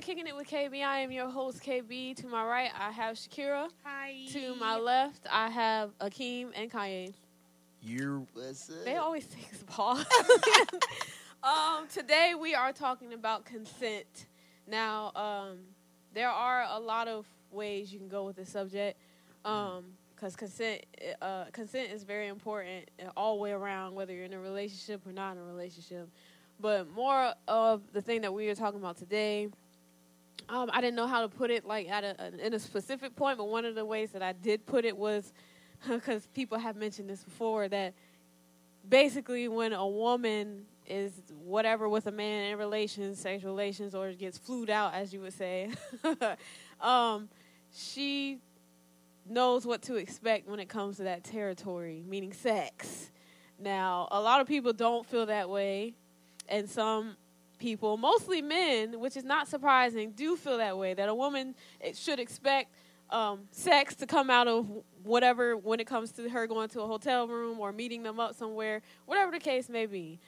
to Kicking It with KB. I am your host, KB. To my right, I have Shakira. Hi. To my left, I have Akeem and Kanye. You What's up? They always take a pause. um, today we are talking about consent. Now, um, there are a lot of ways you can go with this subject, because consent, uh, consent is very important uh, all the way around, whether you're in a relationship or not in a relationship. But more of the thing that we are talking about today, um, I didn't know how to put it like at a, in a specific point, but one of the ways that I did put it was because people have mentioned this before that basically when a woman is whatever with a man in relations, sexual relations, or gets flewd out, as you would say, um, she knows what to expect when it comes to that territory, meaning sex. Now, a lot of people don't feel that way, and some people, mostly men, which is not surprising, do feel that way. That a woman eh, should expect um, sex to come out of whatever when it comes to her going to a hotel room or meeting them up somewhere, whatever the case may be.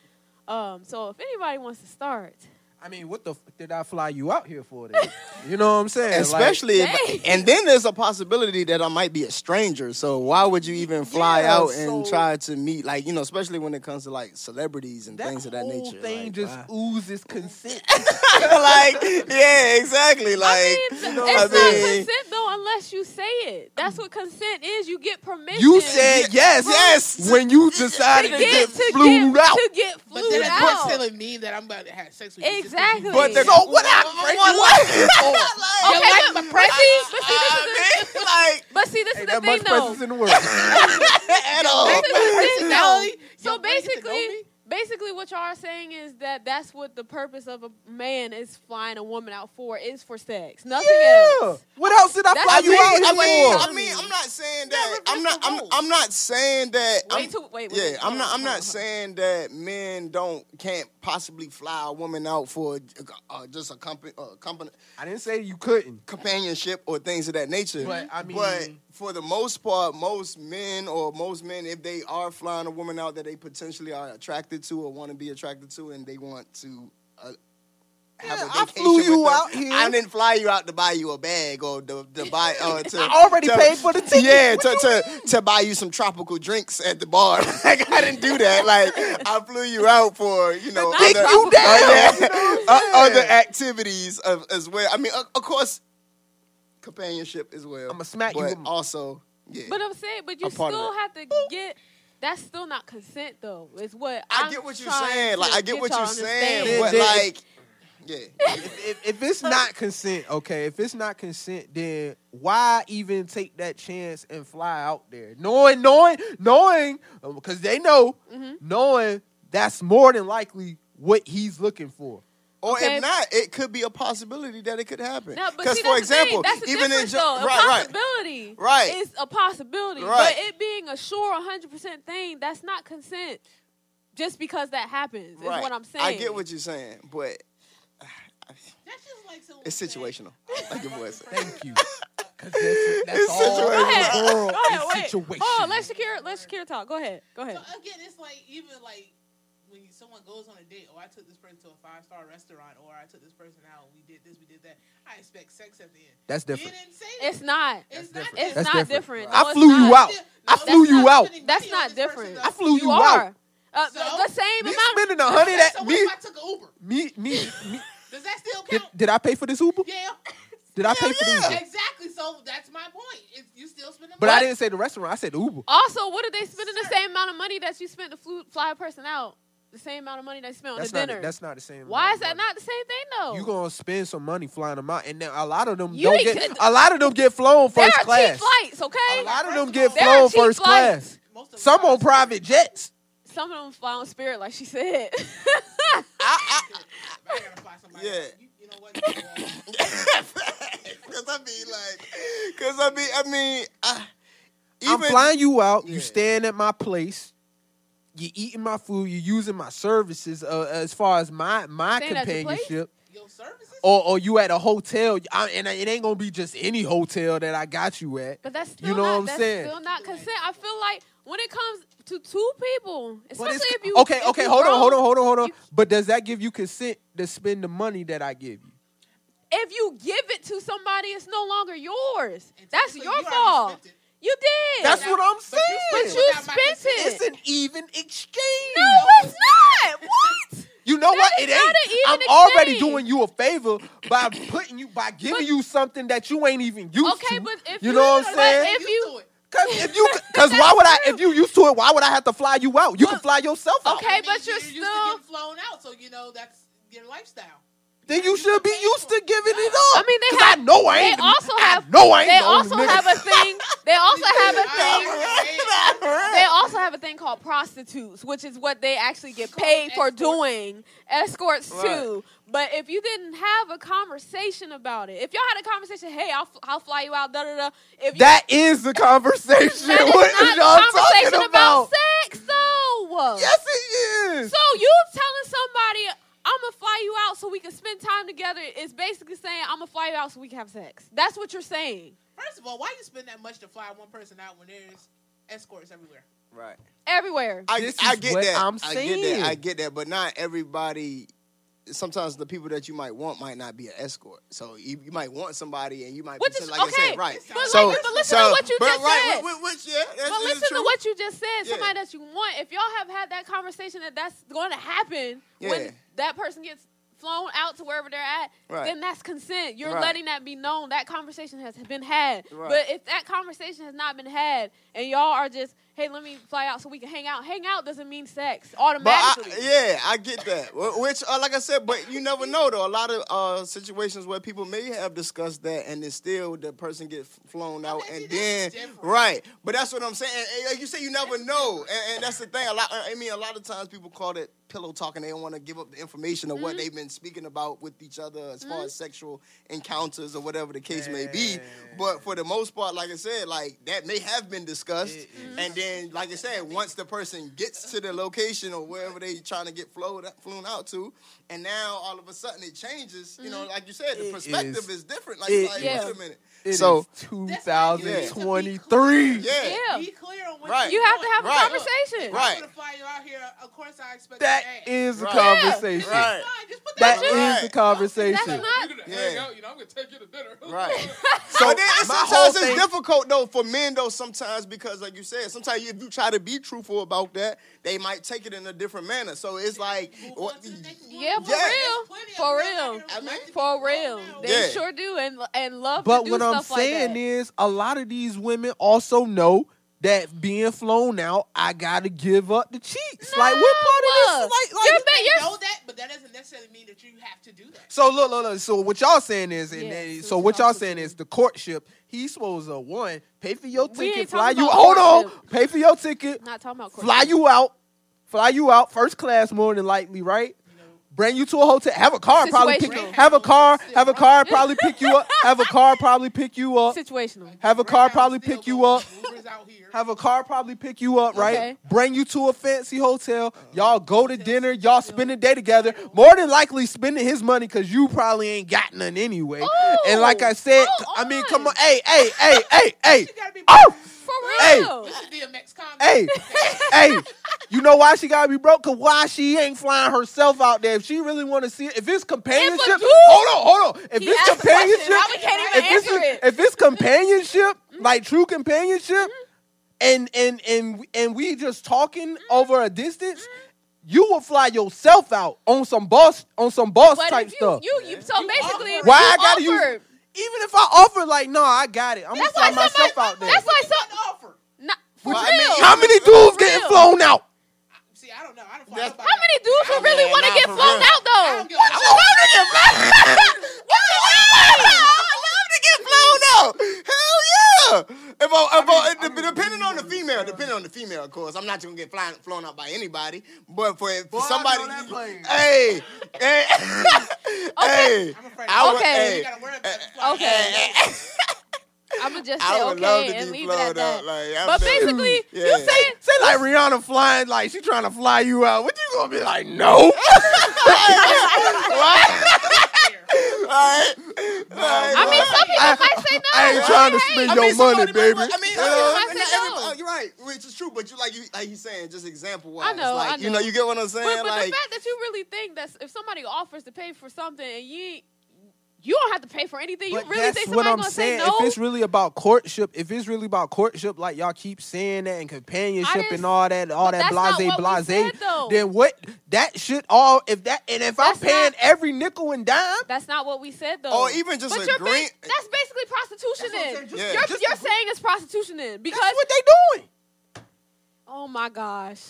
Um, so if anybody wants to start, I mean, what the f- did I fly you out here for? Then? you know what I'm saying? Especially, Dang. if, and then there's a possibility that I might be a stranger. So why would you even fly Yeah, out and so- try to meet, like you know, especially when it comes to like celebrities and things of that nature. The whole thing like, just why? oozes consent. like, yeah, exactly. Like, I mean, you know, it's I not mean, consent though unless you say it. That's what consent is. You get permission. you said yes, Yes. when you to decided get to get to get, out. to get But flewd then that out. still doesn't mean that I'm about to have sex with you. just 'cause Exactly. but they're So what I- Break what- oh. your what- wife before. Okay, Your wife but, my but see, but see, this is the, mean, like but see, this is the that thing much though. presence in the world. at all. This is the thing, though. Personality, So your way to get to know basically, me? Basically, what y'all are saying is that that's what the purpose of a man is flying a woman out for is for sex, nothing Yeah. else. What else did I That's fly I you mean, out I mean, for i mean i'm not saying Yeah, that. I'm not. I'm, I'm not saying that. Wait I'm, till wait, wait. yeah, I'm not. I'm not saying that men don't can't possibly fly a woman out for uh, just a company, uh, company I didn't say you couldn't. companionship or things of that nature. But, I mean- but for the most part, most men or most men, if they are flying a woman out that they potentially are attracted to or want to be attracted to, and they want to. Uh, have Yeah, a I vacation flew you out here. I didn't fly you out to buy you a bag or to, to buy. Uh, to, I already to- paid for the ticket. Yeah, to, to to buy you some tropical drinks at the bar. like I didn't do that. Like I flew you out for you know other, you down, uh, yeah, you know uh, other activities of, as well. I mean, of, of course, companionship as well. I'ma smack you but with also, yeah. But I'm saying, but you A part of still have to get. That's still not consent, though. Is what I I'm get what you're trying saying. to Like I get what y'all you're saying, understand. but Then- like, yeah. if, if, if it's not consent, okay, if it's not consent, then why even take that chance and fly out there, knowing, knowing, knowing, because they know, Mm-hmm. knowing that's more than likely what he's looking for. Or Okay. if not, it could be a possibility that it could happen. No, but Because, see, for that's the thing. example, that's the even in difference, jo- though. A right, right, possibility, Right. is a possibility. Right. But it being a sure 100 percent thing, that's not consent. Just because that happens is right. what I'm saying. I get what you're saying, but That's just like someone it's saying- situational. Like your boy said. Thank you. that's, that's It's all situational. Go ahead. Go ahead. Wait. situation. Oh, let's Shakira, let's Shakira talk. Go ahead. Go ahead. So again, it's like even like when you, someone goes on a date, or I took this person to a five star restaurant, or I took this person out, we did this, we did that. I expect sex at the end. That's You different. didn't say that. It's not. It's That's not. different. It's That's not different. different. I No, it's flew you not. out. I flew you out. That's not different. I flew you are. out. Uh, So? the, the same Me amount. spending a hundred at So me, if I took an Uber? me, me, me. Does that still count? did I pay for this Uber? yeah. Did I pay for the Uber? Exactly. So that's my point. It's, you still spending But money. I didn't say the restaurant. I said the Uber. Also, what are they spending the same amount of money that you spent to flew, fly a person out? The same amount of money they spent on That's the not. dinner. That's not the same. Why is that money. not the same thing though? You gonna spend some money flying them out, and then a lot of them You don't get. good- A lot of them get flown there first are class. cheap flights, okay? A lot of them get of There are flown cheap first flights. class. Most of them Some on private jets. Some of them fly on Spirit, like she said. I gotta. Yeah. You, you know what? You know what? Because I mean, like, because I mean, I mean, I, even, I'm flying you out. Yeah. You staying at my place. You eating my food. You using my services uh, as far as my my Staying at your place? companionship. Your services? Or, or you at a hotel, I, and it ain't gonna be just any hotel that I got you at. but that's still You know not, what I'm that's saying? still not consent. I feel like when it comes to two people, especially if you okay, if okay, you hold on, hold on, hold on, hold on. you- But does that give you consent to spend the money that I give you? if you give it to somebody, it's no longer yours. That's your you fault. Spent it. You did. That's what I'm saying. But you it without my spent it. It's an even exchange. no, it's not. What? You know That what? is It ain't. I'm already doing you a favor by putting you by giving But- you something that you ain't even used Okay, to. but if you you- know what I'm saying? if you- Cause if you, cause why would I? If you used to it, why would I have to fly you out? You can fly yourself out. okay. I mean, but you're used to still- getting flown out, so you know that's your lifestyle. Then you should be used to giving it up. I mean, they 'Cause have. I know I ain't. the- also I have. know I ain't. They also have a thing. They also have a thing. They also have a thing called prostitutes, which is what they actually get paid for escorts. doing. Escorts Right. too. But if you didn't have a conversation about it, if y'all had a conversation, hey, I'll, I'll fly you out, da da da. If you, That is the conversation. that is what is not y'all conversation talking about about? sex, though. Yes, it is. So you telling somebody I'm gonna fly you out so we can spend time together is basically saying I'm gonna fly you out so we can have sex. That's what you're saying. First of all, why you spend that much to fly one person out when there's escorts everywhere? Right. Everywhere. I, This I is get what that. I'm I get that. I get that. But not everybody. Sometimes the people that you might want might not be an escort. So you, you might want somebody, and you might Which be is- like I okay, said, right. but so, like- but listen to what you just right, said. Which, which, yeah, But listen to what you just said. Yeah. Somebody that you want. If y'all have had that conversation that that's going to happen Yeah. when that person gets flown out to wherever they're at, Right. then that's consent. You're Right. letting that be known. That conversation has been had. Right. But if that conversation has not been had, and y'all are just, hey, let me fly out so we can hang out. Hang out doesn't mean sex But I, automatically. yeah, I get that. Which, uh, like I said, but you never know though. A lot of uh, situations where people may have discussed that, and then still the person gets flown out, and then different. right. But that's what I'm saying. And, and like you say you never know, and, and that's the thing. A lot. I mean, a lot of times people call it pillow talking. they don't want to give up the information of Mm-hmm. what they've been speaking about with each other as far as sexual encounters or whatever the case may be. But for the most part, like I said, like that may have been discussed, Mm-hmm. and then, like I said, once the person gets to the location or wherever they trying to get flown flown out to, and now all of a sudden it changes. You know, mm-hmm. like you said, the It perspective is- is, different. Like, it like is. wait a minute. It so is 2023. yeah, Yeah. Be clear on what Right. you have to have Right. a conversation. Right. I'm gonna fly you out here. Of course, I expect That you to is a Right. conversation. Right. Fine, just put That that. is Right. the conversation. That's not. You're gonna Yeah. hang out, you know, I'm gonna take you to dinner. Right. So then it's- my whole sometimes it's thing- difficult though for men though sometimes because like you said sometimes if you try to be truthful about that they might take it in a different manner so it's like Move what, on to the next one. Yeah, for Yeah. real. For girls real. I mean- like to be For real. They Yeah. sure do and and love But to do what I'm stuff like saying that. is, a lot of these women also know that being flown out, I gotta give up the cheeks. like what part No. of this? Like, like You're You ba- may you're- know that, but that doesn't necessarily mean that you have to do that. So look, look, look. So what y'all saying is, and Yes, then- so what y'all saying is the courtship. He's supposed to one pay for your ticket, fly you. about Hold on, pay for your ticket, Not talking about courtship. fly you out, fly you out first class more than likely, right? Bring you to a hotel. Have a car probably pick. Situational. Have a car. Have a car probably pick you up. Have a car probably pick you up. situational. Have a car probably pick you up. Uber's out here. Have a car probably pick you up, right? Okay. Bring you to a fancy hotel. Uh-huh. Y'all go to dinner. Y'all spend the day together. More than likely spending his money because you probably ain't got none anyway. Oh! and like I said, Hold I mean, come on, hey, hey, hey, hey, hey. You gotta be Oh, For Hey. real. This is DMX comedy. hey, hey. You know why she gotta be broke? Cause why she ain't flying herself out there? If she really want to see it, if it's companionship, dude- hold on, hold on. If it's asked the question. companionship, we can't even if it's, answer it. if it's companionship, like true companionship, mm-hmm. And and and and we just talking mm-hmm. over a distance, you will fly yourself out on some boss on some boss But type if you, stuff. you, you, so You basically, offered. why you I gotta use? Even if I offer, like, no, I got it. I'm That's gonna why fly myself somebody- out there. That's why What's some. the offer? Not, for Well, I real. mean, How many dudes getting real. flown out? See, I don't know. I don't fly That's- nobody How many out. dudes would I really mean, want to nah, get for flown real. out I though? don't give a shit. Hell yeah! If I, if I, it- depending on the female, depending on the female, of course, I'm not gonna get flying, flown out by anybody. But for, for Boy, I somebody, know that plane. hey, hey, hey, I'm afraid. I would, Okay. Hey, gotta worry about flying. Okay. I'm gonna just I say would love okay to and be leave it at that. Like, but saying- basically, you Yeah. saying Say like Rihanna flying, like she trying to fly you out. What you gonna be like? No. Alright. I mean, some people I- might say no. I ain't trying to spend I your mean, money, somebody baby. might- I mean, You I know? mean, I not say every- no. uh, you're right, which is true. But you like you like you saying, just example wise. I know, like, I You know. know, you get what I'm saying? But, but like, the fact that you really think that if somebody offers to pay for something and you ain't you don't have to pay for anything. You really that's think what somebody's I'm gonna saying. say no? If it's really about courtship, if it's really about courtship, like y'all keep saying that and companionship and all that, all that blase blase, said, then what? That should all. If that and if I'm paying not- every nickel and dime, That's not what we said though. Or even just but you're agreeing- ba- that's basically prostitution. That's Then. Just- Yeah. you're, just you're agree- saying it's prostitution then because that's what they doing. oh my gosh.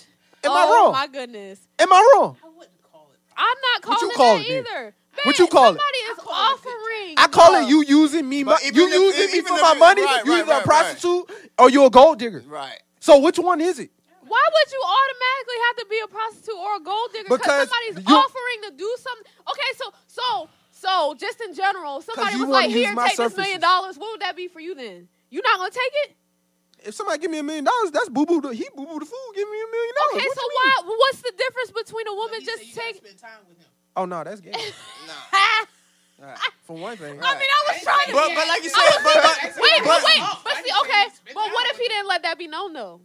Am oh, I wrong? Oh my goodness. Am I wrong? I wouldn't call it. I'm not What calling you it call that it then? either. What you call it? Somebody is I call it offering. I call it you using me, But mo- even you if- using me even for if my it- money. right, you right, either a right, prostitute or you a gold digger. Right. So which one is it? Why would you automatically have to be a prostitute or a gold digger Because somebody's you- offering to do something? Okay, so so so just in general, somebody you was wanna like, use "Here, my take this million services." dollars." What would that be for you then? You not gonna take it? If somebody give me a million dollars, that's boo boo. The, he boo boo the fool. Give me a million dollars. Okay, What so you why? What's the difference between a woman he just said take? spend time with him. Oh no, that's gay. Nah. Right. For one thing. I mean, I was trying to. But but like you I said, was but, but, thinking- wait, but but- wait, Oh, but see, okay, but what if he didn't let that be known though?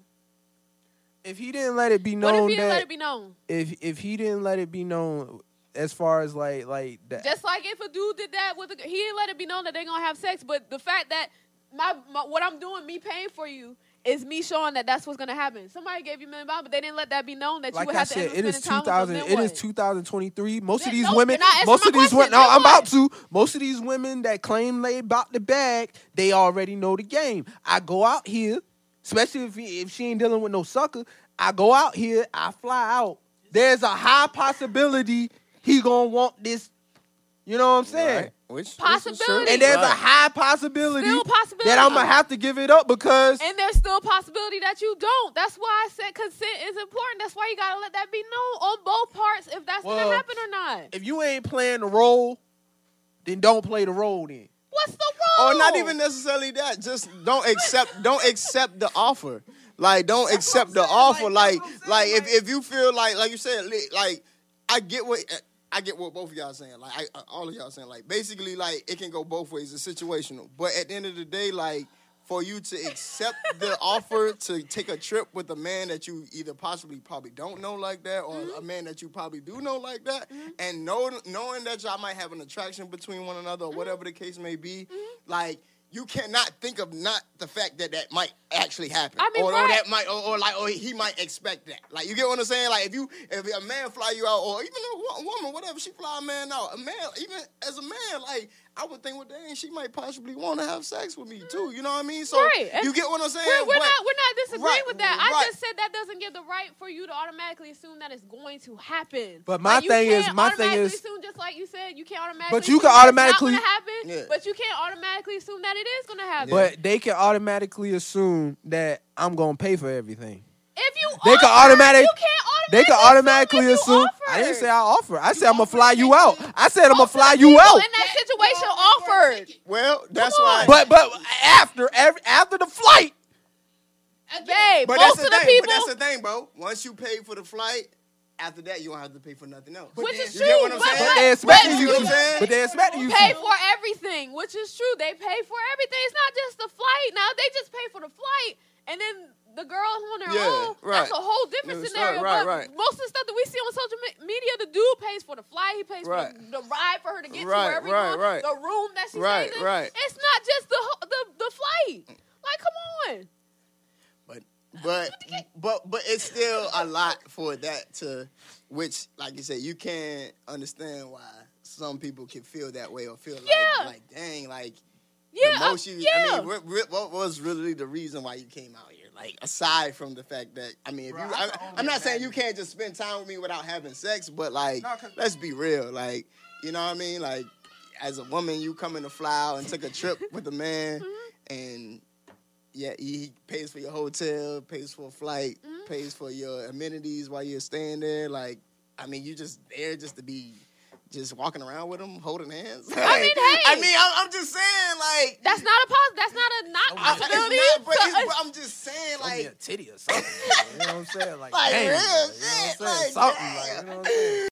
if he didn't let it be What known if he didn't that let it be known? if if he didn't let it be known as far as like like that Just like if a dude did that with a, he didn't let it be known that they're gonna have sex, but the fact that my, my what I'm doing, me paying for you, is me showing that that's what's gonna happen. Somebody gave you a million dollars, but they didn't let that be known that you would I have to said, end up it is spending two time with them. thousand. Then It is two thousand twenty three. Most of these no, women, you're not answering most of these women. No, I'm what? about to. Most of these women that claim they about the bag, they already know the game. I go out here, especially if if she ain't dealing with no sucker. I go out here, I fly out. There's a high possibility he gonna want this. You know what I'm saying? Right. Which, which Possibility. And there's a high possibility, possibility. that I'm gonna have to give it up because And there's still a possibility that you don't. That's why I said consent is important. That's why you gotta let that be known on both parts if that's Well, gonna happen or not. if you ain't playing the role, then don't play the role. Then What's the role? Or not even necessarily that. Just don't accept. don't accept the offer. Like don't That's accept the saying, offer. like, Like that's like if if you feel like like you said like I get what. I get what both of y'all saying. Like I, all of y'all saying. Like basically, like it can go both ways. It's situational. But at the end of the day, like for you to accept the offer to take a trip with a man that you either possibly probably don't know like that, or Mm-hmm. a man that you probably do know like that, and know, knowing that y'all might have an attraction between one another, or Mm-hmm. whatever the case may be, like. You cannot think of not the fact that that might actually happen, I mean, or, or that might, or, or like, or he might expect that. Like, you get what I'm saying? Like, if you, if a man fly you out, or even a woman, whatever, she fly a man out, a man, even as a man, like, I would think, well, dang, she might possibly want to have sex with me too. You know what I mean? So Right. you get what I'm saying? We're, we're But- not we're not disagreeing Right, with that. I right. just said that doesn't give the right for you to automatically assume that it's going to happen. But my Like, thing is- my thing is- assume just like you said, you can't automatically. But you assume can that it's not automatically- gonna happen. Yeah. But you can't automatically assume that it is going to happen. but they can automatically assume that I'm gonna pay for everything. if you They offer, can automatic- you can't automatically They can automatically assume. assume. I didn't say. I offer. I said I'm gonna fly you out. I said I'm gonna fly you out. in that situation offered for a offered. ticket. Well, that's why. But but after every after the flight, Babe, but most that's of the the thing. people. But that's the thing, bro. Once you pay for the flight, after that you don't have to pay for nothing else. Which is get true, what but- but they but expecting you you know what. I'm saying? But they expecting you pay for everything, which is true. They pay for everything. It's not just the flight. Now they just pay for the flight, and then the girl on their Yeah, own. right. That's a whole different Yeah, scenario. right, but right. most of the stuff that we see on social me- media, the dude pays for the flight. He pays Right. for the, the ride for her to get Right, to wherever right, he right. the room that she Right, stays in. right. It's not just the ho- the the flight. Like, come on. But but but but it's still a lot for that to which like you said you can't understand why some people can feel that way or feel Yeah. like like dang like Yeah, the most you yeah. I mean what, what- what was really the reason why you came out here like aside from the fact that I mean if Bro, you I I, can only I'm not saying you can't just spend time with me without having sex but like No, 'cause- let's be real like you know what I mean like as a woman you coming to fly out and took a trip with a man Mm-hmm. and yeah, he pays for your hotel, pays for a flight, Mm-hmm. pays for your amenities while you're staying there. Like, I mean, you just there just to be just walking around with him, holding hands. I mean, hey. I mean, I'm, I'm just saying, like, That's not a pos- That's not a not Oh, I- it's possibility. not, but, So it's, it's- but I'm just saying, Show me a titty or something. you know what I'm saying? Like, Like, damn, real you know what I'm saying? like, something like, you know what I'm saying?